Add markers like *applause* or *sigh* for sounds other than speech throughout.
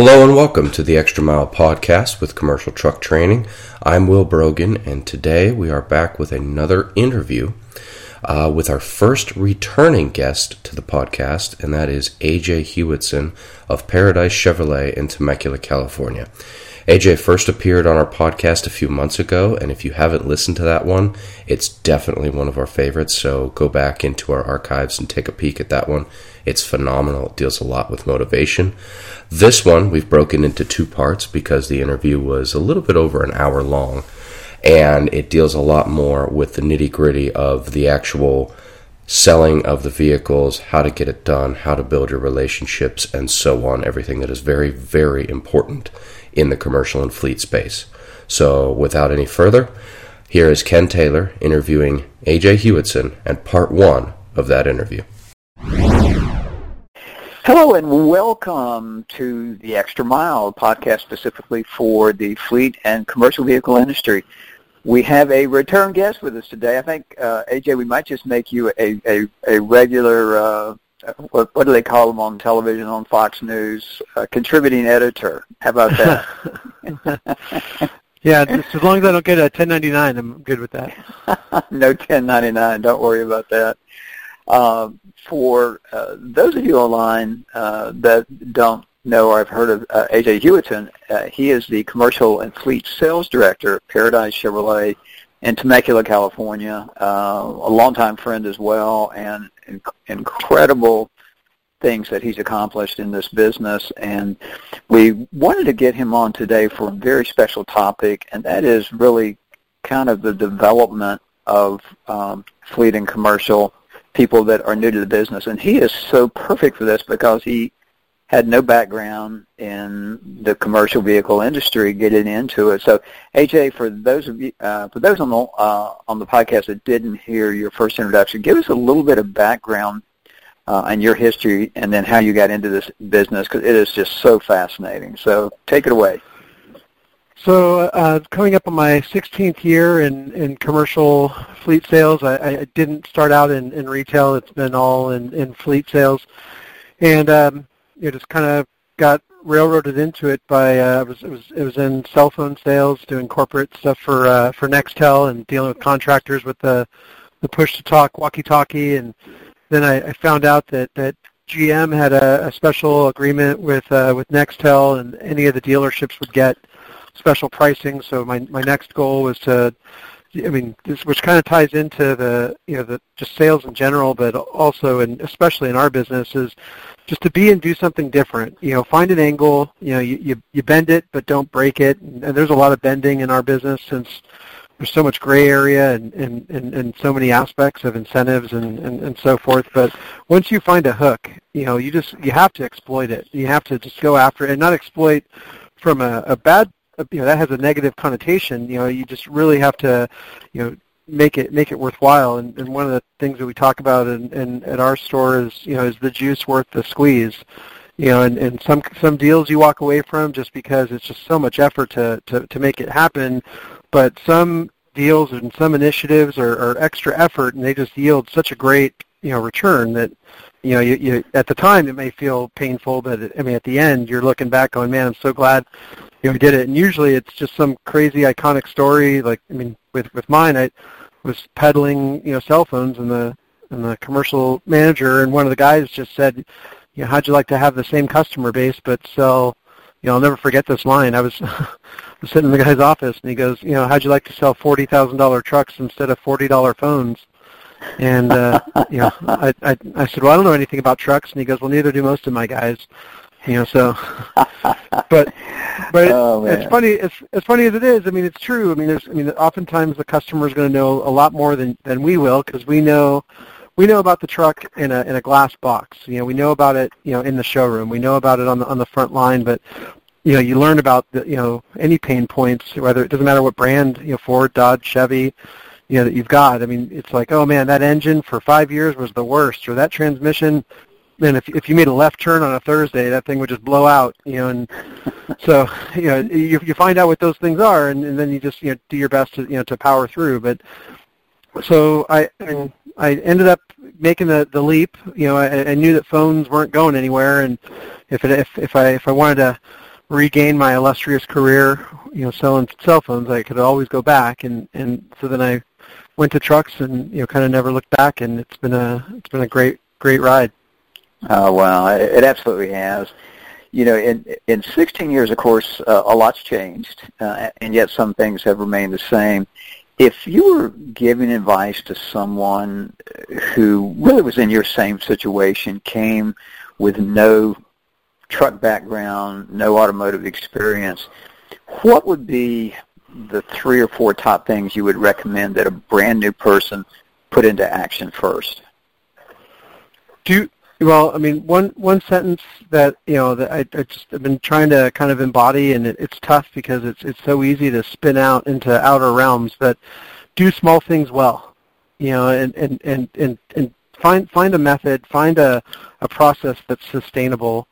Hello and welcome to the Extra Mile podcast with Commercial Truck Training. I'm Will Brogan, and today we are back with another interview uh, with our first returning guest to the podcast, and that is AJ Hewitson of Paradise Chevrolet in Temecula, California. AJ first appeared on our podcast a few months ago, and if you haven't listened to that one, it's definitely one of our favorites. So go back into our archives and take a peek at that one. It's phenomenal. It deals a lot with motivation. This one we've broken into two parts because the interview was a little bit over an hour long, and it deals a lot more with the nitty gritty of the actual selling of the vehicles, how to get it done, how to build your relationships, and so on. Everything that is very, very important in the commercial and fleet space. So, without any further, here is Ken Taylor interviewing AJ Hewitson and part one of that interview. Hello and welcome to the Extra Mile podcast specifically for the fleet and commercial vehicle industry. We have a return guest with us today. I think, uh, AJ, we might just make you a, a, a regular uh, what, what do they call them on television on Fox News? A contributing editor. How about that? *laughs* *laughs* yeah, just as long as I don't get a 1099, I'm good with that. *laughs* no 1099. Don't worry about that. Uh, for uh, those of you online uh, that don't know or have heard of uh, AJ Hewitson, uh, he is the commercial and fleet sales director at Paradise Chevrolet in Temecula, California. Uh, a longtime friend as well, and inc- incredible things that he's accomplished in this business. And we wanted to get him on today for a very special topic, and that is really kind of the development of um, fleet and commercial people that are new to the business. And he is so perfect for this because he had no background in the commercial vehicle industry getting into it. So, AJ, for those of you, uh, for those on the uh, on the podcast that didn't hear your first introduction, give us a little bit of background uh, and your history, and then how you got into this business because it is just so fascinating. So, take it away. So, uh, coming up on my 16th year in, in commercial fleet sales, I, I didn't start out in, in retail. It's been all in, in fleet sales, and um, you just kind of got railroaded into it by uh, it was it was it was in cell phone sales, doing corporate stuff for uh, for Nextel and dealing with contractors with the the push to talk walkie-talkie, and then I, I found out that that GM had a, a special agreement with uh, with Nextel, and any of the dealerships would get special pricing. So my my next goal was to I mean, this, which kind of ties into the, you know, the just sales in general, but also, and especially in our business, is just to be and do something different. You know, find an angle. You know, you you, you bend it, but don't break it. And, there's a lot of bending in our business since there's so much gray area and, and, and, and so many aspects of incentives and, and, and so forth. But once you find a hook, you know, you just you have to exploit it. You have to just go after it and not exploit from a, a bad Uh, you know that has a negative connotation. You know, you just really have to, you know, make it make it worthwhile. And, and one of the things that we talk about in, in at our store is you know is the juice worth the squeeze. You know, and, and some some deals you walk away from just because it's just so much effort to to, to make it happen, but some deals and some initiatives are, are extra effort and they just yield such a great you know return that you know you, you at the time it may feel painful but it, i mean at the end you're looking back going man i'm so glad you know, did it. And usually it's just some crazy iconic story. Like, I mean, with with mine, I was peddling, you know, cell phones, and the and the commercial manager and one of the guys just said, you know, how'd you like to have the same customer base but sell? You know, I'll never forget this line. I was, *laughs* was sitting in the guy's office, and he goes, you know, how'd you like to sell forty thousand dollar trucks instead of forty dollar phones? And uh, you know, I, I I said, well, I don't know anything about trucks, and he goes, well, neither do most of my guys. You know, so, *laughs* but but oh, it's funny. It's as funny as it is. I mean, it's true. I mean, there's. I mean, oftentimes the customer is going to know a lot more than than we will because we know we know about the truck in a in a glass box. You know, we know about it. You know, in the showroom. We know about it on the on the front line. But you know, you learn about the you know any pain points. Whether it doesn't matter what brand. You know, Ford, Dodge, Chevy. You know that you've got. I mean, it's like, oh man, that engine for five years was the worst, or that transmission man, if if you made a left turn on a Thursday, that thing would just blow out, you know. And *laughs* so, you know, you you find out what those things are, and, and then you just you know do your best to you know to power through. But so I and I ended up making the the leap. You know, I, I knew that phones weren't going anywhere, and if it if if I if I wanted to regain my illustrious career, you know, selling cell phones, I could always go back, and and so then I went to trucks and you know kind of never looked back, and it's been a it's been a great great ride. Oh wow, it absolutely has. You know, in in 16 years, of course, uh, a lot's changed, uh, and yet some things have remained the same. If you were giving advice to someone who really was in your same situation, came with no truck background, no automotive experience, what would be the three or four top things you would recommend that a brand new person put into action first? Do well. I mean, one one sentence that you know that I, I just have been trying to kind of embody, and it, it's tough because it's it's so easy to spin out into outer realms. But do small things well, you know, and and and and, and find find a method, find a a process that's sustainable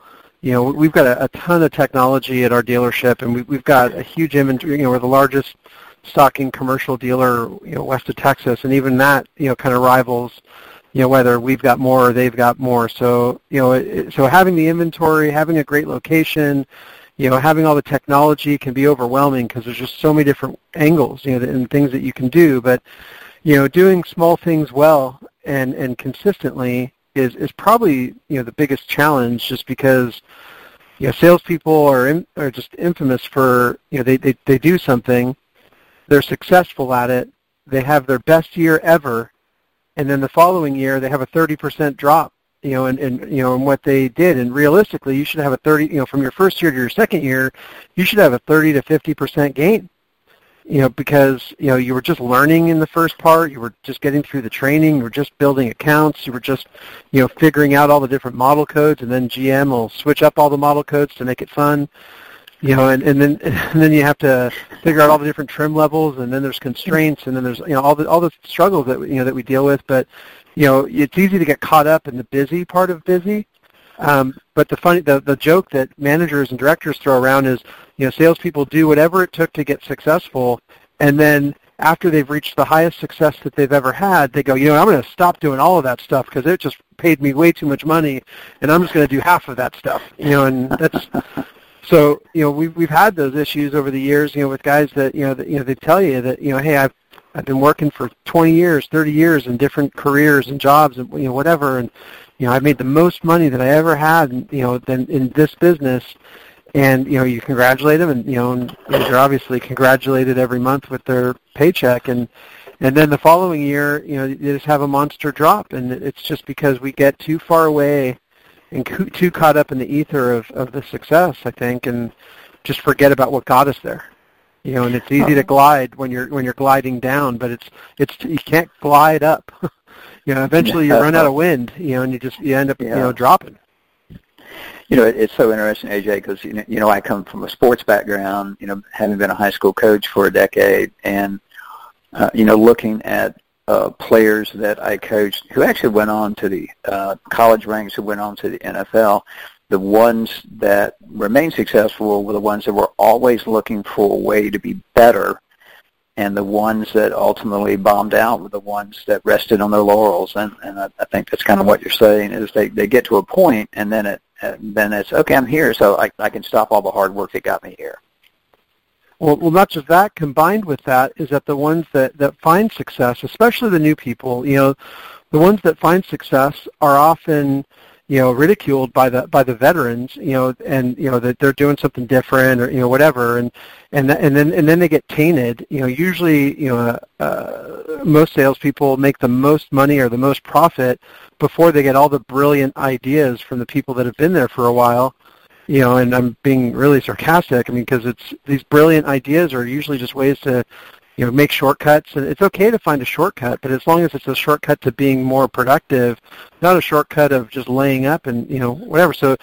you know, we've got a, a ton of technology at our dealership, and we, we've got a huge inventory. You know, we're the largest stocking commercial dealer, you know, west of Texas, and even that, you know, kind of rivals, you know, whether we've got more or they've got more. So, you know, so having the inventory, having a great location, you know, having all the technology can be overwhelming because there's just so many different angles, you know, and things that you can do. But, you know, doing small things well and and consistently is is probably you know the biggest challenge, just because you know salespeople are in, are just infamous for you know they, they they do something, they're successful at it, they have their best year ever, and then the following year they have a 30% drop you know, and, and you know, and what they did. And realistically, you should have a 30, you know, from your first year to your second year, you should have a 30 to 50 percent gain you know, because, you know, you were just learning in the first part, you were just getting through the training, you were just building accounts, you were just, you know, figuring out all the different model codes, and then GM will switch up all the model codes to make it fun, you know, and, and then *laughs* and then you have to figure out all the different trim levels, and then there's constraints, and then there's, you know, all the all the struggles that, you know, that we deal with, but, you know, it's easy to get caught up in the busy part of busy, um, but the funny, the, the joke that managers and directors throw around is, you know, salespeople do whatever it took to get successful, and then after they've reached the highest success that they've ever had, they go, you know, I'm going to stop doing all of that stuff because it just paid me way too much money, and I'm just going to do half of that stuff. You know, and that's so. You know, we've we've had those issues over the years. You know, with guys that you know that you know they tell you that you know, hey, I've I've been working for 20 years, 30 years in different careers and jobs and you know whatever, and you know I've made the most money that I ever had, you know, than in this business. And you know you congratulate them, and you know and they're obviously congratulated every month with their paycheck, and and then the following year, you know, they just have a monster drop, and it's just because we get too far away and too caught up in the ether of of the success, I think, and just forget about what got us there you know, and it's easy to glide when you're when you're gliding down, but it's it's you can't glide up. *laughs* you know, eventually you run out of wind, you know, and you just you end up yeah. you know dropping. You know, it's so interesting, AJ, because you know, you know I come from a sports background. You know, having been a high school coach for a decade, and uh, you know, looking at uh, players that I coached who actually went on to the uh, college ranks, who went on to the NFL the ones that remained successful were the ones that were always looking for a way to be better, and the ones that ultimately bombed out were the ones that rested on their laurels. And, and I, I think that's kind of what you're saying is they, they get to a point, and then it then it's okay. I'm here, so I, I can stop all the hard work that got me here. Well, well, not just that. Combined with that is that the ones that that find success, especially the new people, you know, the ones that find success are often you know ridiculed by the by the veterans you know and you know that they're doing something different or you know whatever and and and then and then they get tainted you know usually you know uh, most salespeople make the most money or the most profit before they get all the brilliant ideas from the people that have been there for a while you know and I'm being really sarcastic I mean because it's these brilliant ideas are usually just ways to you know, make shortcuts. And it's okay to find a shortcut, but as long as it's a shortcut to being more productive, not a shortcut of just laying up and, you know, whatever. So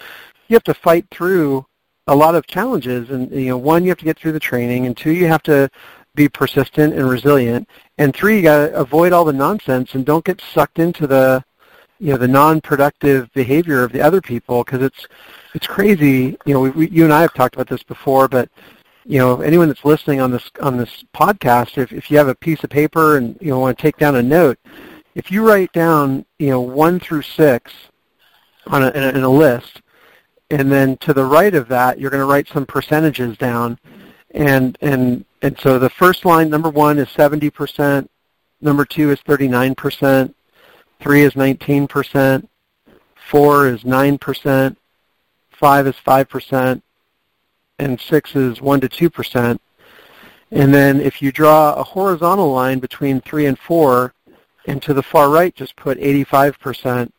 you have to fight through a lot of challenges. And, you know, one, you have to get through the training, and two, you have to be persistent and resilient. And three, you got to avoid all the nonsense and don't get sucked into the, you know, the non-productive behavior of the other people because it's, it's crazy. You know, we, we, you and I have talked about this before, but you know, anyone that's listening on this on this podcast, if if you have a piece of paper and you know, want to take down a note, if you write down you know one through six on a, in, a, in a list, and then to the right of that, you're going to write some percentages down. And, and, and so the first line, number one, is 70%. Number two is 39%. Three is 19%. Four is 9%. Five is 5%. And six is 1 to 2%. And then if you draw a horizontal line between 3 and 4, and to the far right just put 85%,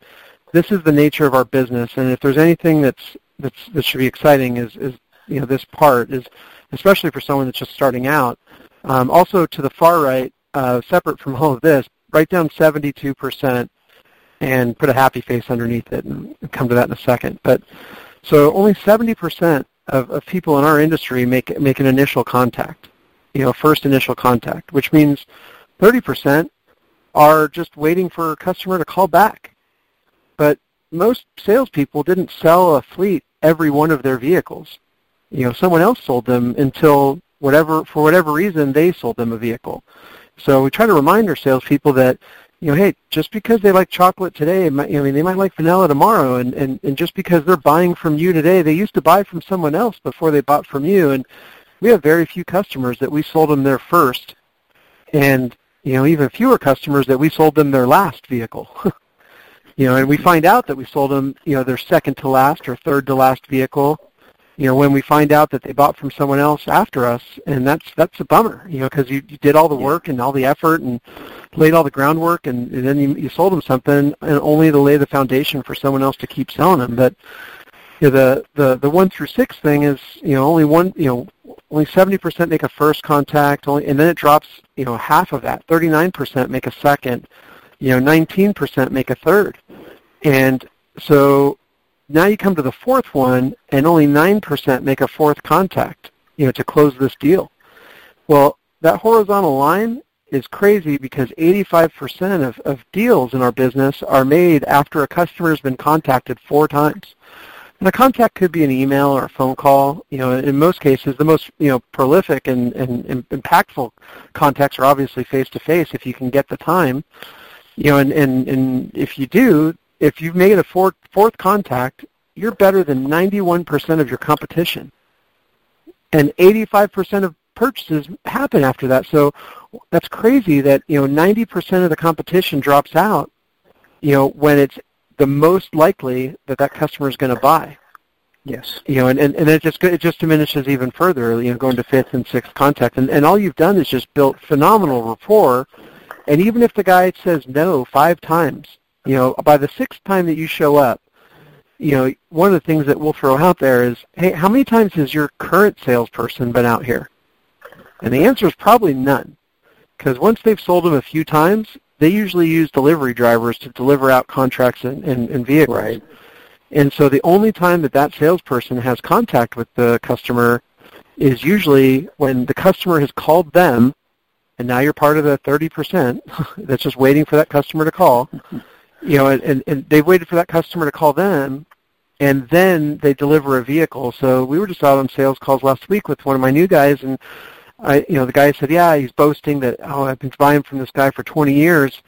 this is the nature of our business. And if there's anything that's, that's that should be exciting is, is you know this part is especially for someone that's just starting out. Um, also to the far right, uh, separate from all of this, write down 72% and put a happy face underneath it, and come to that in a second. But so only 70% of, of people in our industry make make an initial contact, you know, first initial contact, which means 30% are just waiting for a customer to call back. But most salespeople didn't sell a fleet every one of their vehicles. You know, someone else sold them until whatever for whatever reason they sold them a vehicle. So we try to remind our salespeople that you know, hey, just because they like chocolate today, I mean, they might like vanilla tomorrow, and, and, and just because they're buying from you today, they used to buy from someone else before they bought from you, and we have very few customers that we sold them their first, and you know, even fewer customers that we sold them their last vehicle. *laughs* you know, and we find out that we sold them, you know, their second to last or third to last vehicle, you know, when we find out that they bought from someone else after us, and that's that's a bummer, you know, because you, you did all the work and all the effort and laid all the groundwork, and, and then you, you sold them something, and only to lay the foundation for someone else to keep selling them. But you know, the the the one through six thing is, you know, only one, you know, only 70% make a first contact, only, and then it drops, you know, half of that. 39% make a second, you know, 19% make a third, and so now you come to the fourth one, and only 9% make a fourth contact, you know, to close this deal. Well, that horizontal line is crazy because 85% of, of deals in our business are made after a customer has been contacted four times. And a contact could be an email or a phone call. You know, in most cases, the most you know prolific and, and, and impactful contacts are obviously face to face if you can get the time. You know, and, and, and if you do, if you've made a fourth, fourth contact, you're better than 91% of your competition. And 85% of purchases happen after that. So that's crazy that, you know, 90% of the competition drops out, you know, when it's the most likely that that customer is going to buy. Yes. You know, and, and, and it just it just diminishes even further, you know, going to fifth and sixth contact. And, and all you've done is just built phenomenal rapport. And even if the guy says no five times, you know, by the sixth time that you show up, you know, one of the things that we'll throw out there is, hey, how many times has your current salesperson been out here? And the answer is probably none. Because once they've sold them a few times, they usually use delivery drivers to deliver out contracts and, and, and vehicles. Right. And so the only time that that salesperson has contact with the customer is usually when the customer has called them, and now you're part of the 30% *laughs* that's just waiting for that customer to call *laughs* you know, and, and they've waited for that customer to call them, and then they deliver a vehicle. So we were just out on sales calls last week with one of my new guys, and I, you know, the guy said, yeah, he's boasting that, oh, I've been buying from this guy for 20 years,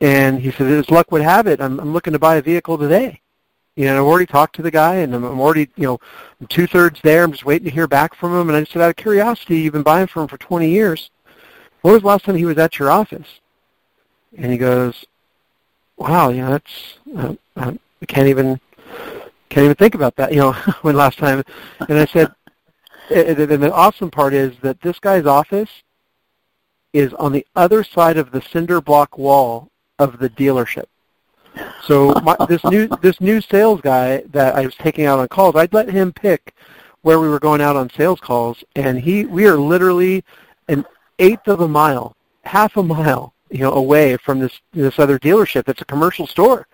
and he said, as luck would have it, I'm, I'm looking to buy a vehicle today. You know, I've already talked to the guy, and I'm, I'm already, you know, two thirds there. I'm just waiting to hear back from him. And I said, out of curiosity, you've been buying from him for 20 years. When was the last time he was at your office? And he goes, wow, you know, that's uh, uh, I can't even can't even think about that. You know, *laughs* when last time, and I said, *laughs* and the awesome part is that this guy's office is on the other side of the cinder block wall of the dealership. So my, this new *laughs* this new sales guy that I was taking out on calls, I'd let him pick where we were going out on sales calls, and he we are literally an eighth of a mile, half a mile you know, away from this this other dealership that's a commercial store.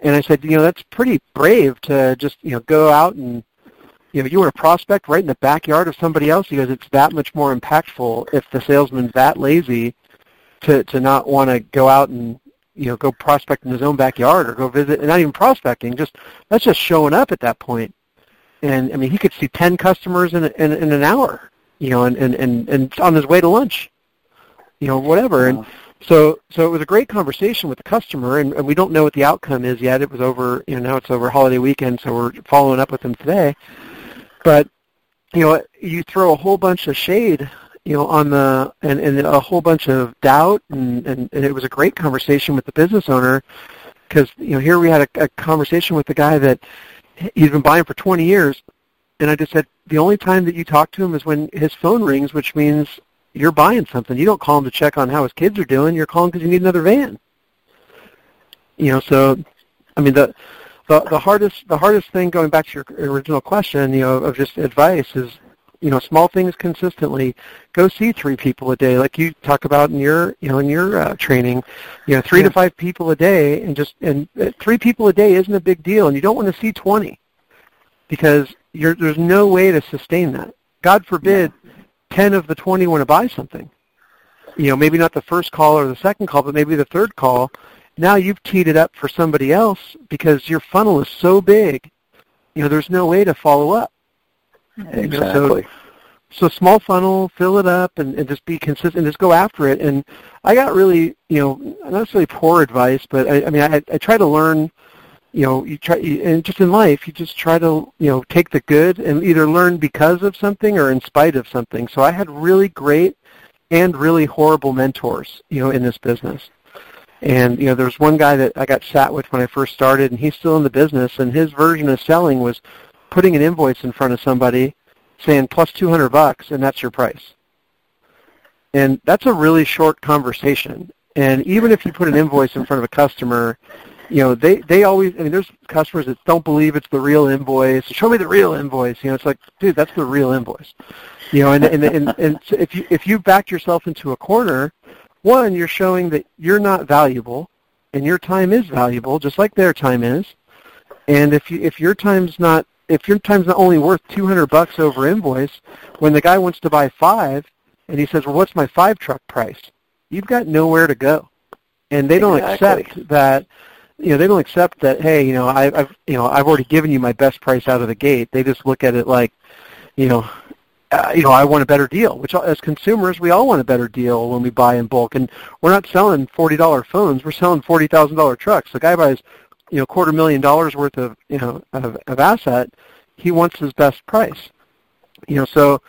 And I said, you know, that's pretty brave to just, you know, go out and, you know, you want to prospect right in the backyard of somebody else because it's that much more impactful if the salesman's that lazy to to not want to go out and you know go prospect in his own backyard or go visit and not even prospecting just that's just showing up at that point. point and i mean he could see 10 customers in in, in an hour you know and, and and and on his way to lunch you know whatever and So, so it was a great conversation with the customer, and, and we don't know what the outcome is yet. It was over, you know, now it's over holiday weekend, so we're following up with them today. But, you know, you throw a whole bunch of shade, you know, on the, and, and a whole bunch of doubt, and, and, and it was a great conversation with the business owner, because, you know, here we had a, a conversation with the guy that he's been buying for 20 years, and I just said, the only time that you talk to him is when his phone rings, which means you're buying something. You don't call him to check on how his kids are doing. You're calling because you need another van. You know, so I mean the the the hardest the hardest thing going back to your original question, you know, of just advice is you know small things consistently. Go see three people a day, like you talk about in your you know in your uh, training. You know, three yeah. to five people a day, and just and uh, three people a day isn't a big deal, and you don't want to see twenty because you're, there's no way to sustain that. God forbid 10 of the 20 want to buy something. You know, maybe not the first call or the second call, but maybe the third call. Now you've teed it up for somebody else because your funnel is so big, you know, there's no way to follow up. Exactly. So, so small funnel, fill it up, and, and just be consistent, just go after it. And I got really, you know, not necessarily poor advice, but I, I mean, I, I try to learn – you know, you try, and just in life, you just try to, you know, take the good and either learn because of something or in spite of something. So I had really great and really horrible mentors, you know, in this business. And, you know, there's one guy that I got sat with when I first started, and he's still in the business, and his version of selling was putting an invoice in front of somebody saying plus 200 bucks, and that's your price. And that's a really short conversation. And even if you put an invoice in front of a customer you know, they they always. I mean, there's customers that don't believe it's the real invoice. Show me the real invoice. You know, it's like, dude, that's the real invoice. You know, and and and, and if you if you back yourself into a corner, one, you're showing that you're not valuable, and your time is valuable, just like their time is. And if you if your time's not if your time's not only worth 200 bucks over invoice, when the guy wants to buy five, and he says, well, what's my five truck price? You've got nowhere to go, and they don't exactly. accept that you know they don't accept that hey you know I, I've you know I've already given you my best price out of the gate. They just look at it like you know uh, you know I want a better deal. Which as consumers we all want a better deal when we buy in bulk. And we're not selling forty dollar phones. We're selling forty thousand dollar trucks. The guy buys you know quarter million dollars worth of you know of, of asset. He wants his best price. You know so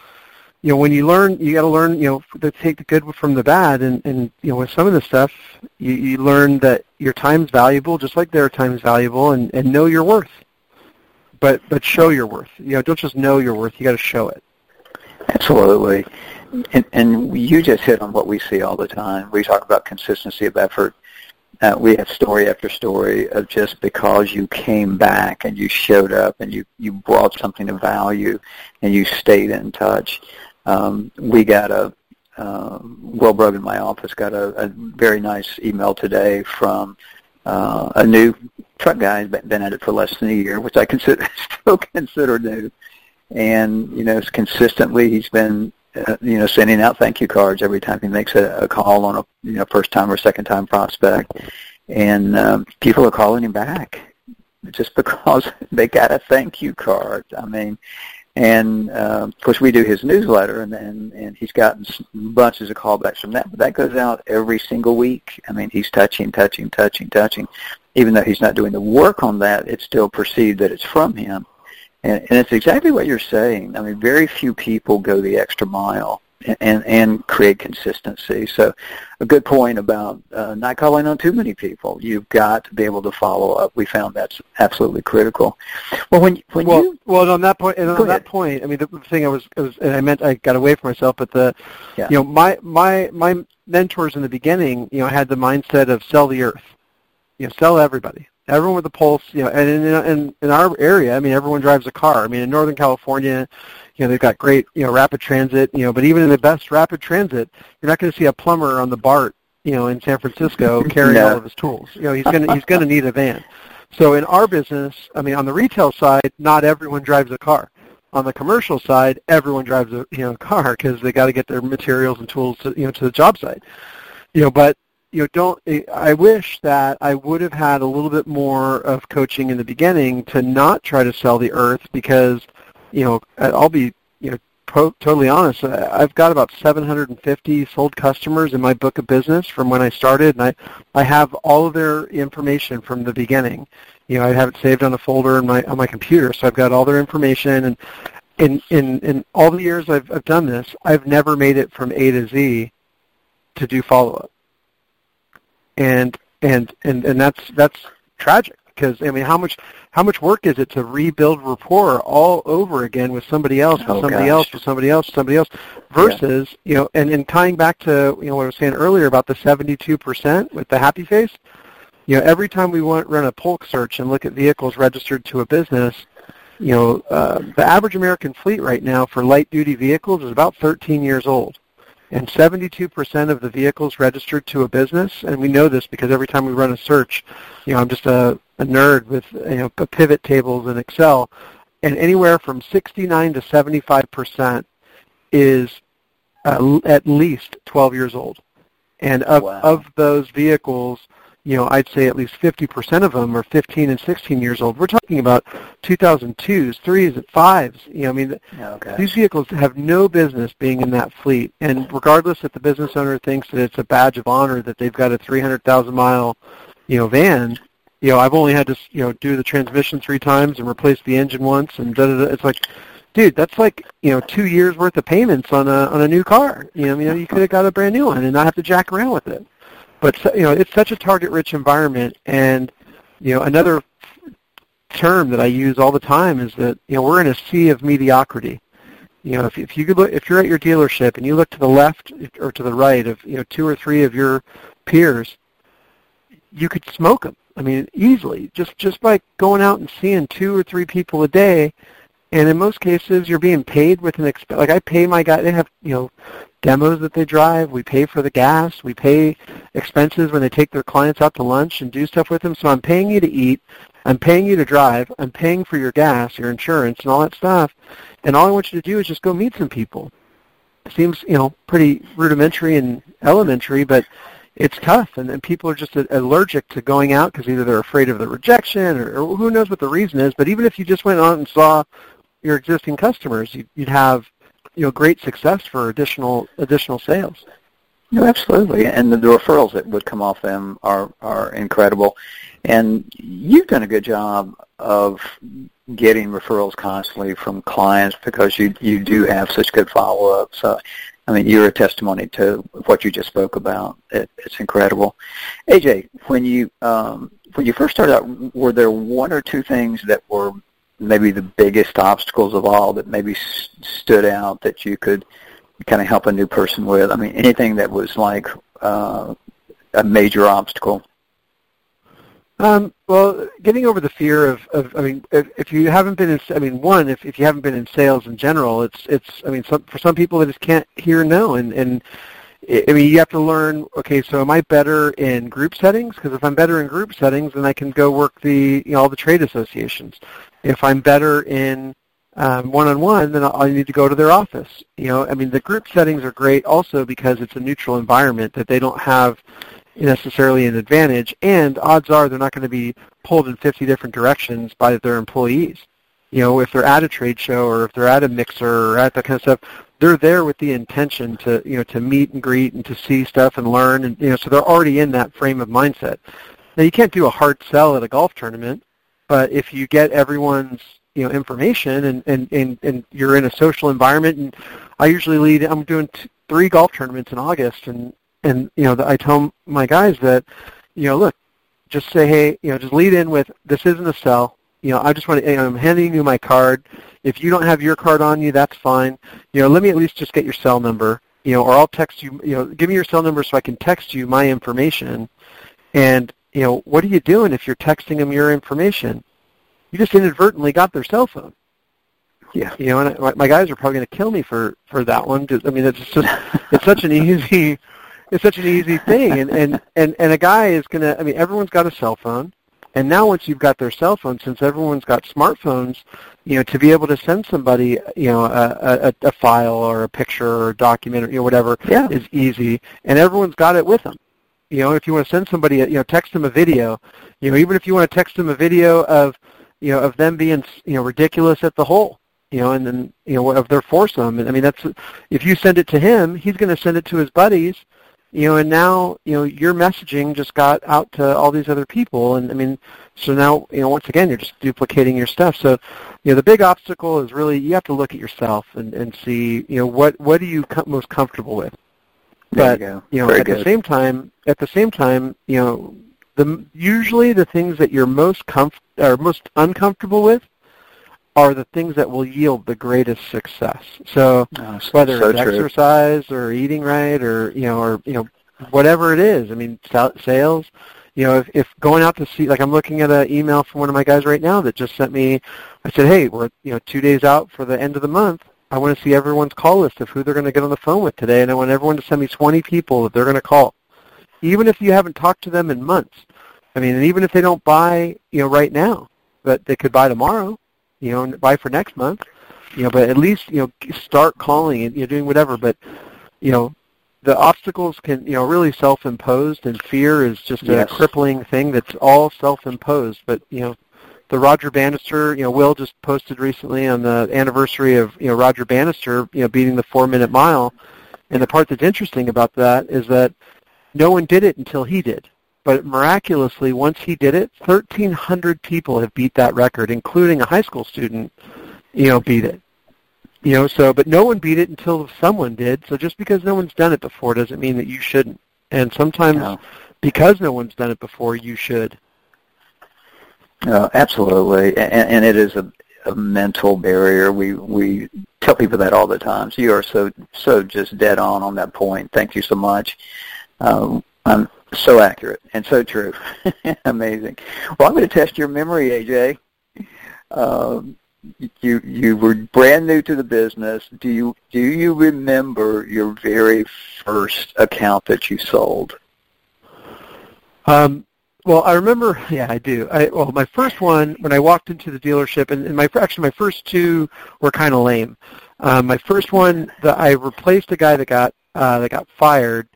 you know, when you learn, you got to learn, you know, to take the good from the bad. And, and you know, with some of the stuff, you, you learn that your time's valuable, just like their time's valuable, and, and know your worth. But but show your worth. You know, don't just know your worth. You got to show it. Absolutely. And, and you just hit on what we see all the time. We talk about consistency of effort. Uh, we have story after story of just because you came back and you showed up and you, you brought something of value and you stayed in touch um, we got a uh, Will Brogan in my office got a, a very nice email today from uh, a new truck guy who's been at it for less than a year, which I consider *laughs* still consider new. And you know, consistently he's been uh, you know sending out thank you cards every time he makes a, a call on a you know first time or second time prospect, and um, people are calling him back just *laughs* because they got a thank you card. I mean, and uh, of course, we do his newsletter, and, and and he's gotten bunches of callbacks from that. But that goes out every single week. I mean, he's touching, touching, touching, touching. Even though he's not doing the work on that, it's still perceived that it's from him. And, and it's exactly what you're saying. I mean, very few people go the extra mile and and create consistency. So, a good point about uh, not calling on too many people. You've got to be able to follow up. We found that's absolutely critical. Well, when when well, you well on that point, and on that point, I mean the thing I was, I was and I meant I got away from myself, but the yeah. you know my my my mentors in the beginning, you know, had the mindset of sell the earth, you know, sell everybody everyone with a pulse, you know, and in, in in our area, I mean, everyone drives a car. I mean, in Northern California, you know, they've got great, you know, rapid transit, you know, but even in the best rapid transit, you're not going to see a plumber on the BART, you know, in San Francisco *laughs* carrying no. all of his tools. You know, he's going to he's going to need a van. So in our business, I mean, on the retail side, not everyone drives a car. On the commercial side, everyone drives a you know car because they got to get their materials and tools to you know to the job site. You know, but you know, don't. I wish that I would have had a little bit more of coaching in the beginning to not try to sell the earth because you know, I'll be, you know, pro- totally honest, I've got about 750 sold customers in my book of business from when I started, and I, I have all of their information from the beginning. You know, I have it saved on a folder on my on my computer, so I've got all their information. And in in in all the years I've I've done this, I've never made it from A to Z to do follow up. And and and and that's that's tragic because I mean, how much how much work is it to rebuild rapport all over again with somebody else, with oh, somebody gosh. else, with somebody else, somebody else, versus yeah. you know, and and tying back to you know what I was saying earlier about the seventy-two percent with the happy face. You know, every time we want run a Polk search and look at vehicles registered to a business, you know, uh, the average American fleet right now for light-duty vehicles is about 13 years old and 72% of the vehicles registered to a business, and we know this because every time we run a search, you know, I'm just a, a nerd with you know pivot tables in Excel, and anywhere from 69 to 75% is uh, at least 12 years old, and of wow. of those vehicles, you know, I'd say at least 50% of them are 15 and 16 years old. We're talking about 2002s, 3s, and 5s. You know, I mean, okay. these vehicles have no business being in that fleet. And regardless if the business owner thinks that it's a badge of honor that they've got a 300,000 mile, you know, van, you know, I've only had to, you know, do the transmission three times and replace the engine once, and da, da, da. it's like, dude, that's like, you know, two years worth of payments on a on a new car. You know, I mean, you could have got a brand new one and not have to jack around with it but you know it's such a target-rich environment, and you know another term that I use all the time is that you know we're in a sea of mediocrity. You know, if if you look, if you're at your dealership and you look to the left or to the right of you know two or three of your peers, you could smoke them. I mean, easily just just by going out and seeing two or three people a day. And in most cases, you're being paid with an exp. Like I pay my guy. They have you know demos that they drive. We pay for the gas. We pay expenses when they take their clients out to lunch and do stuff with them. So I'm paying you to eat. I'm paying you to drive. I'm paying for your gas, your insurance, and all that stuff. And all I want you to do is just go meet some people. It seems, you know, pretty rudimentary and elementary, but it's tough. And, and people are just allergic to going out because either they're afraid of the rejection or, or who knows what the reason is. But even if you just went out and saw your existing customers, you, you'd have you know great success for additional additional sales. No, absolutely, and the, the referrals that would come off them are are incredible, and you've done a good job of getting referrals constantly from clients because you you do have such good follow up. So, I mean, you're a testimony to what you just spoke about. It, it's incredible. AJ, when you um, when you first started out, were there one or two things that were maybe the biggest obstacles of all that maybe st- stood out that you could kind of help a new person with? I mean, anything that was like uh, a major obstacle? Um, well, getting over the fear of, of I mean, if, if you haven't been in, I mean, one, if, if you haven't been in sales in general, it's, it's, I mean, some, for some people they just can't hear no, and, and I mean, you have to learn, okay, so am I better in group settings? Because if I'm better in group settings, then I can go work the, you know, all the trade associations. If I'm better in um, one-on-one, then I need to go to their office. You know, I mean, the group settings are great also because it's a neutral environment that they don't have necessarily an advantage, and odds are they're not going to be pulled in 50 different directions by their employees. You know, if they're at a trade show or if they're at a mixer or at that kind of stuff, they're there with the intention to, you know, to meet and greet and to see stuff and learn, and you know, so they're already in that frame of mindset. Now, you can't do a hard sell at a golf tournament, but if you get everyone's you know information and and and, and you're in a social environment, and I usually lead. I'm doing t- three golf tournaments in August, and and you know I tell my guys that you know look, just say hey, you know, just lead in with this isn't a sell. You know, I just want to. I'm handing you my card. If you don't have your card on you, that's fine. You know, let me at least just get your cell number. You know, or I'll text you. You know, give me your cell number so I can text you my information. And you know, what are you doing if you're texting them your information? You just inadvertently got their cell phone. Yeah. You know, and I, my guys are probably going to kill me for for that one. I mean, it's just *laughs* it's such an easy it's such an easy thing, and and and and a guy is going to. I mean, everyone's got a cell phone, and now once you've got their cell phone, since everyone's got smartphones, you know, to be able to send somebody, you know, a, a, a file or a picture or a document or you know, whatever yeah. is easy, and everyone's got it with them. You know, if you want to send somebody, you know, text them a video. You know, even if you want to text them a video of, you know, of them being, you know, ridiculous at the hole. you know, and then you know of their foursome. I mean, that's if you send it to him, he's going to send it to his buddies, you know, and now you know your messaging just got out to all these other people, and I mean, so now you know once again you're just duplicating your stuff. So, you know, the big obstacle is really you have to look at yourself and and see you know what what are you com- most comfortable with. There But you, you know, Very at good. the same time, at the same time, you know, the usually the things that you're most comf- or most uncomfortable with are the things that will yield the greatest success. So Oh, whether so it's true. exercise or eating right or you know or you know whatever it is, I mean sal- sales. You know, if, if going out to see, like I'm looking at an email from one of my guys right now that just sent me. I said, hey, we're you know two days out for the end of the month. I want to see everyone's call list of who they're going to get on the phone with today, and I want everyone to send me 20 people that they're going to call, even if you haven't talked to them in months. I mean, and even if they don't buy, you know, right now, but they could buy tomorrow, you know, buy for next month, you know, but at least, you know, start calling and, you know, doing whatever. But, you know, the obstacles can, you know, really self-imposed and fear is just a Yes. crippling thing that's all self-imposed. But, you know, the Roger Bannister, you know, Will just posted recently on the anniversary of, you know, Roger Bannister, you know, beating the four-minute mile. And the part that's interesting about that is that no one did it until he did. But miraculously, once he did it, 1,300 people have beat that record, including a high school student, you know, beat it. You know, so, but no one beat it until someone did. So just because no one's done it before doesn't mean that you shouldn't. And sometimes No. because no one's done it before, you should. No, absolutely, and, and it is a, a mental barrier. We we tell people that all the time. So you are so so just dead on on that point. Thank you so much. Um, I'm so accurate and so true. *laughs* Amazing. Well, I'm going to test your memory, AJ. Um, you you were brand new to the business. Do you do you remember your very first account that you sold? Um, well, I remember. Yeah, I do. I, well, my first one when I walked into the dealership, and, and my actually my first two were kind of lame. Um, my first one, that I replaced a guy that got uh, that got fired,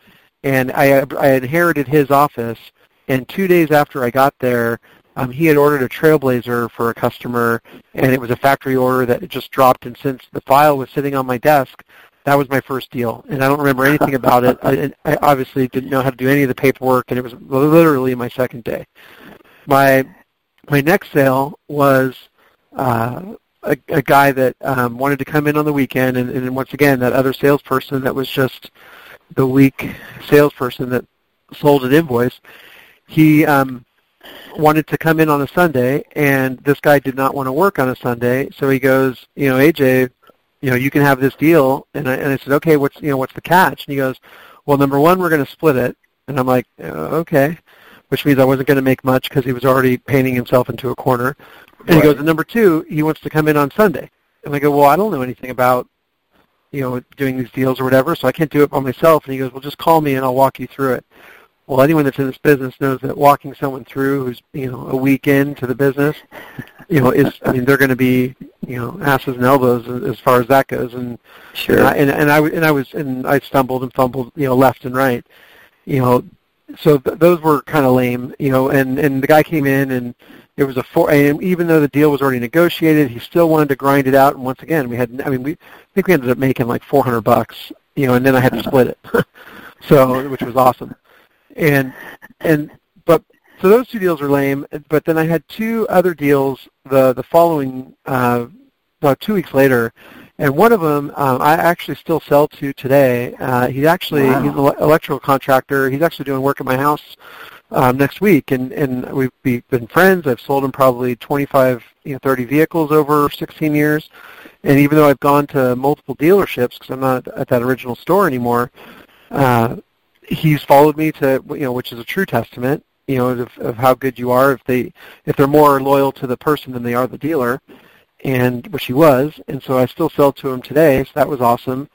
and I I inherited his office. And two days after I got there, um, he had ordered a Trailblazer for a customer, and it was a factory order that just dropped. And since the file was sitting on my desk, that was my first deal, and I don't remember anything about it. I, I obviously didn't know how to do any of the paperwork, and it was literally my second day. My my next sale was uh, a, a guy that um, wanted to come in on the weekend, and, and once again, that other salesperson that was just the weak salesperson that sold an invoice. He um, wanted to come in on a Sunday, and this guy did not want to work on a Sunday, so he goes, you know, AJ, you know, you can have this deal. And I, and I said, okay, what's, you know, what's the catch? And he goes, well, number one, we're going to split it. And I'm like, uh, okay, which means I wasn't going to make much because he was already painting himself into a corner. And he goes, and number two, he wants to come in on Sunday. And I go, well, I don't know anything about, you know, doing these deals or whatever, so I can't do it by myself. And he goes, well, just call me and I'll walk you through it. Well, anyone that's in this business knows that walking someone through who's, you know, a week into the business, you know, is, I mean, they're going to be, you know, asses and elbows as as far as that goes. And, Sure. and I, and, and I, and I was, and I stumbled and fumbled, you know, left and right, you know, so th- those were kind of lame, you know, and, and the guy came in and it was a four, and even though the deal was already negotiated, he still wanted to grind it out. And once again, we had, I mean, we, I think we ended up making like 400 bucks, you know, and then I had to split it. *laughs* so, which was awesome. And, and, but, so those two deals were lame, but then I had two other deals the, the following, uh, about two weeks later, and one of them um, I actually still sell to today. Uh, he's actually Wow. he's an electrical contractor. He's actually doing work at my house um, next week, and and we've be- been friends. I've sold him probably 25, you know, 30 vehicles over 16 years, and even though I've gone to multiple dealerships because I'm not at that original store anymore, uh, he's followed me to you know, which is a true testament, you know, of, of how good you are. If they if they're more loyal to the person than they are the dealer and which he was, and so I still sell to him today. So that was awesome.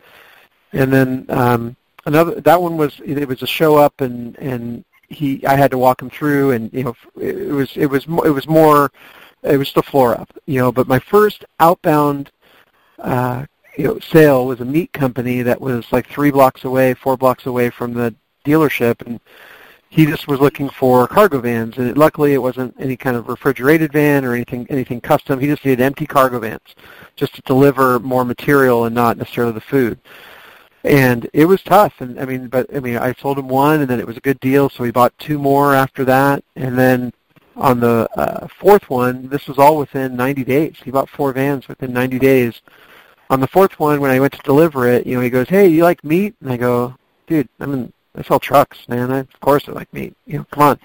And then um, another that one was it was a show up, and and he I had to walk him through, and you know it was it was it was more it was the floor up, you know. But my first outbound uh, you know sale was a meat company that was like three blocks away, four blocks away from the dealership, and he just was looking for cargo vans, and it, luckily it wasn't any kind of refrigerated van or anything anything custom. He just needed empty cargo vans, just to deliver more material and not necessarily the food. And it was tough, and I mean, but I mean, I sold him one, and then it was a good deal, so he bought two more after that, and then on the uh, fourth one, this was all within 90 days. He bought four vans within 90 days. On the fourth one, when I went to deliver it, you know, he goes, "Hey, you like meat?" And I go, "Dude, I'm in I sell trucks, man. I, of course I like meat. You know, come on.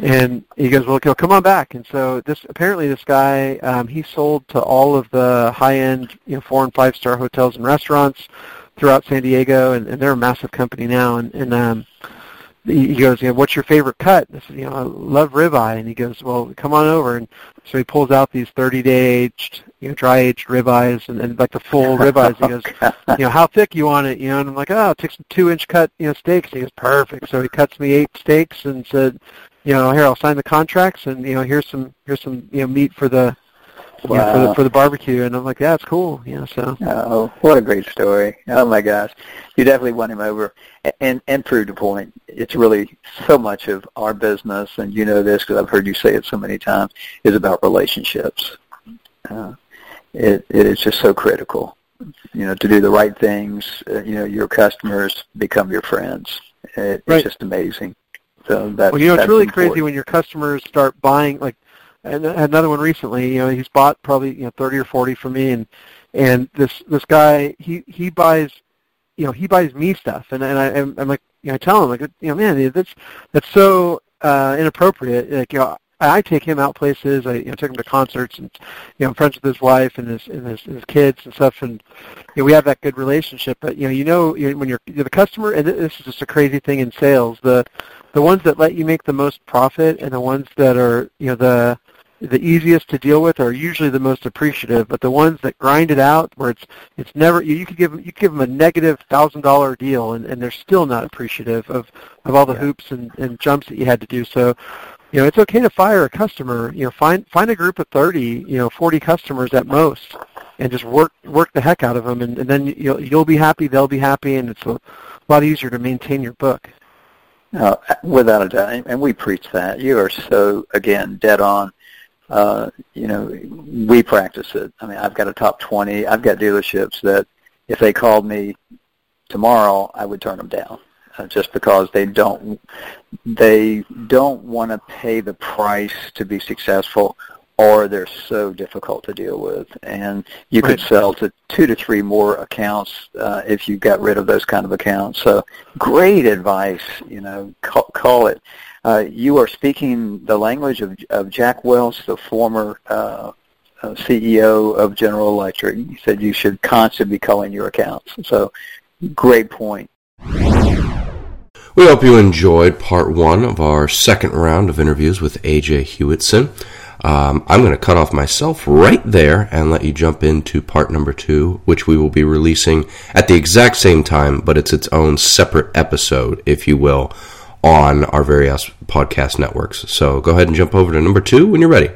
And he goes, well, okay, come on back. And so this apparently this guy um, he sold to all of the high-end, you know, four and five-star hotels and restaurants throughout San Diego, and, and they're a massive company now. And, and um, he goes, you know, what's your favorite cut? I said, you know, I love ribeye. And he goes, well, come on over. And so he pulls out these 30-day aged, you know, dry aged ribeyes and, and like the full *laughs* ribeyes. He goes, you know, how thick you want it? You know, and I'm like, oh, take some two-inch cut, you know, steaks. He goes, perfect. So he cuts me eight steaks and said, you know, here I'll sign the contracts and you know, here's some here's some you know meat for the wow. you know, for the for the barbecue, and I'm like, yeah, it's cool, you know. So oh, what a great story! Oh my gosh, you definitely won him over, and and proved a point. It's really so much of our business, and you know this because I've heard you say it so many times, is about relationships. Uh, it it is just so critical, you know, to do the right things. Uh, you know, your customers become your friends. It, right. It's just amazing. So that, well, you know, it's really important. crazy when your customers start buying like and another one recently. You know, he's bought probably you know thirty or forty from me, and and this this guy he he buys, you know, he buys me stuff, and and I I'm, I'm like you know I tell him like you know man that's that's so uh, inappropriate. Like you know I take him out places. I you know, took him to concerts, and you know, I'm friends with his wife and his and his, his kids and stuff, and you know, we have that good relationship. But you know, you know, when you're, you're the customer, and this is just a crazy thing in sales. The the ones that let you make the most profit, and the ones that are you know the the easiest to deal with are usually the most appreciative, but the ones that grind it out, where it's it's never you, you could give you could give them a negative thousand dollar deal, and, and they're still not appreciative of of all the hoops and, and jumps that you had to do. So, you know, it's okay to fire a customer. You know, find find a group of thirty, you know, forty customers at most, and just work work the heck out of them, and, and then you'll you'll be happy, they'll be happy, and it's a lot easier to maintain your book. No, without a doubt, and we preach that. You are so again dead on uh, you know, we practice it. I mean, I've got a top 20. I've got dealerships that if they called me tomorrow, I would turn them down uh, just because they don't they don't want to pay the price to be successful or they're so difficult to deal with. And you right. could sell to two to three more accounts uh, if you got rid of those kind of accounts. So great advice, you know, call, call it uh, you are speaking the language of, of Jack Welch, the former uh, uh CEO of General Electric. He said you should constantly be calling your accounts. So, great point. We hope you enjoyed part one of our second round of interviews with AJ Hewitson. Um, I'm going to cut off myself right there and let you jump into part number two, which we will be releasing at the exact same time, but it's its own separate episode, if you will, on our various podcast networks. So go ahead and jump over to number two when you're ready.